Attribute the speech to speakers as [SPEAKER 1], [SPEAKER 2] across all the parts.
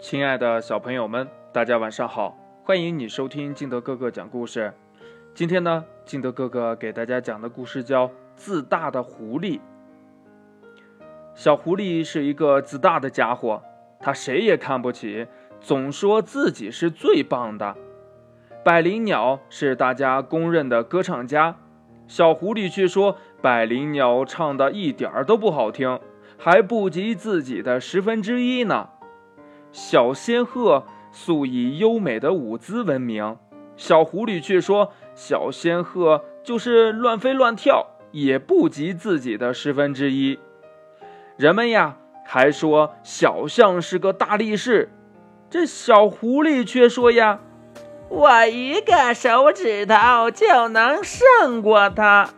[SPEAKER 1] 亲爱的小朋友们，大家晚上好！欢迎你收听金德哥哥讲故事。今天呢，金德哥哥给大家讲的故事叫《自大的狐狸》。小狐狸是一个自大的家伙，他谁也看不起，总说自己是最棒的。百灵鸟是大家公认的歌唱家，小狐狸却说百灵鸟唱的一点儿都不好听，还不及自己的十分之一呢。小仙鹤素以优美的舞姿闻名，小狐狸却说小仙鹤就是乱飞乱跳，也不及自己的十分之一。人们呀还说小象是个大力士，这小狐狸却说呀，
[SPEAKER 2] 我一个手指头就能胜过它。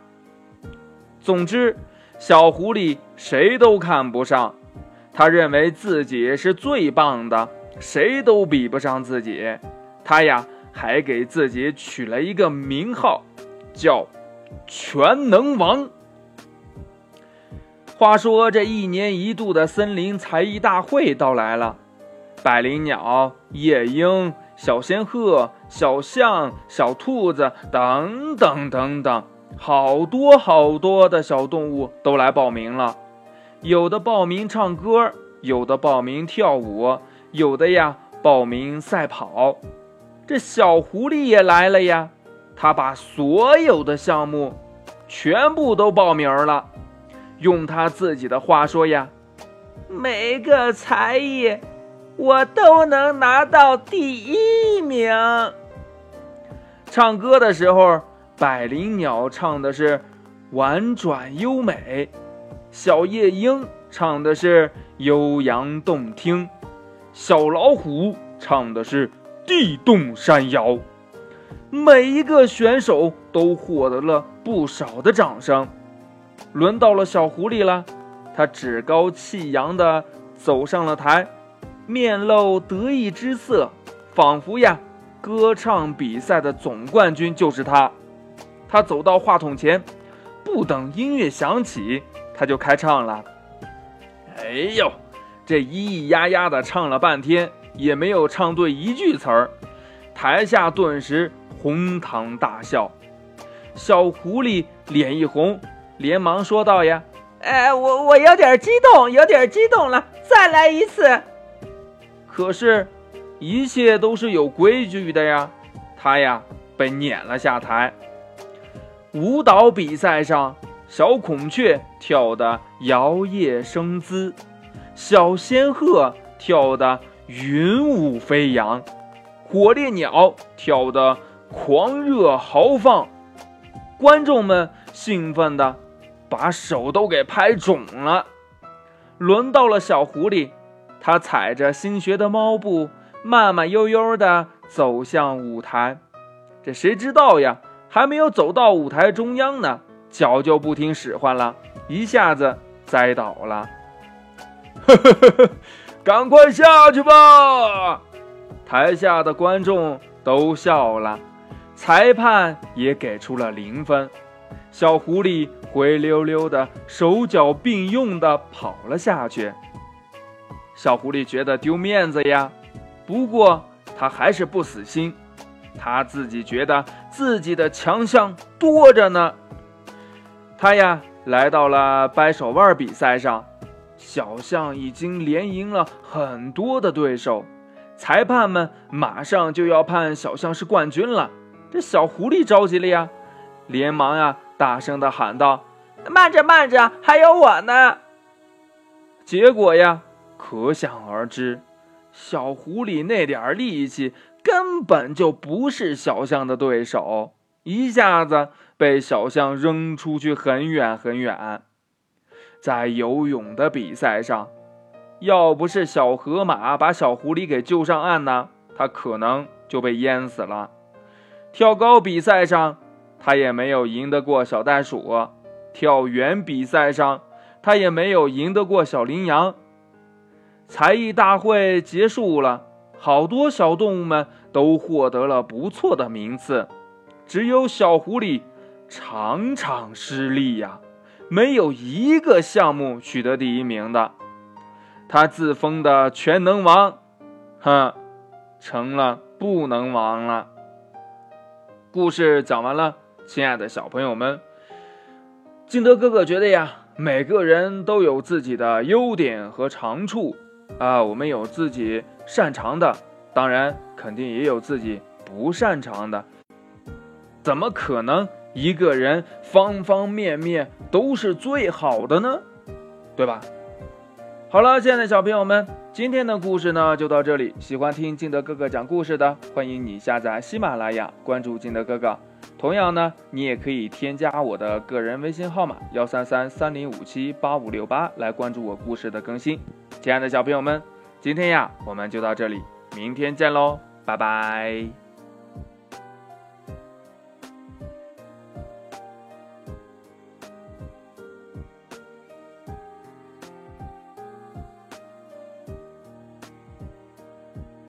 [SPEAKER 1] 总之，小狐狸谁都看不上。他认为自己是最棒的，谁都比不上自己。他呀，还给自己取了一个名号，叫“全能王”。话说，这一年一度的森林才艺大会到来了，百灵鸟、夜莺、小仙鹤、小象、小兔子等等等等，好多好多的小动物都来报名了。有的报名唱歌，有的报名跳舞，有的呀报名赛跑。这小狐狸也来了呀，他把所有的项目全部都报名了。用他自己的话说呀，
[SPEAKER 2] 每个才艺我都能拿到第一名。
[SPEAKER 1] 唱歌的时候，百灵鸟唱的是婉转优美。小夜莺唱的是悠扬动听，小老虎唱的是地动山摇，每一个选手都获得了不少的掌声。轮到了小狐狸了，他趾高气扬地走上了台，面露得意之色，仿佛呀，歌唱比赛的总冠军就是他。他走到话筒前，不等音乐响起。他就开唱了，哎呦，这咿咿呀呀的唱了半天，也没有唱对一句词儿，台下顿时哄堂大笑。小狐狸脸一红，连忙说道：“呀，
[SPEAKER 2] 哎，我我有点激动，有点激动了，再来一次。”
[SPEAKER 1] 可是，一切都是有规矩的呀，他呀被撵了下台。舞蹈比赛上。小孔雀跳得摇曳生姿，小仙鹤跳得云雾飞扬，火烈鸟跳得狂热豪放，观众们兴奋的把手都给拍肿了。轮到了小狐狸，它踩着新学的猫步，慢慢悠悠地走向舞台。这谁知道呀？还没有走到舞台中央呢。脚就不听使唤了，一下子栽倒了。呵呵呵呵，赶快下去吧！台下的观众都笑了，裁判也给出了零分。小狐狸灰溜溜的，手脚并用的跑了下去。小狐狸觉得丢面子呀，不过他还是不死心，他自己觉得自己的强项多着呢。他呀，来到了掰手腕比赛上，小象已经连赢了很多的对手，裁判们马上就要判小象是冠军了。这小狐狸着急了呀，连忙呀，大声的喊道：“
[SPEAKER 2] 慢着，慢着，还有我呢！”
[SPEAKER 1] 结果呀，可想而知，小狐狸那点力气根本就不是小象的对手，一下子。被小象扔出去很远很远，在游泳的比赛上，要不是小河马把小狐狸给救上岸呢，它可能就被淹死了。跳高比赛上，它也没有赢得过小袋鼠；跳远比赛上，它也没有赢得过小羚羊。才艺大会结束了，好多小动物们都获得了不错的名次，只有小狐狸。场场失利呀，没有一个项目取得第一名的。他自封的全能王，哼，成了不能王了。故事讲完了，亲爱的小朋友们，金德哥哥觉得呀，每个人都有自己的优点和长处啊，我们有自己擅长的，当然肯定也有自己不擅长的。怎么可能一个人方方面面都是最好的呢？对吧？好了，亲爱的小朋友们，今天的故事呢就到这里。喜欢听金德哥哥讲故事的，欢迎你下载喜马拉雅，关注金德哥哥。同样呢，你也可以添加我的个人微信号码幺三三三零五七八五六八来关注我故事的更新。亲爱的小朋友们，今天呀我们就到这里，明天见喽，拜拜。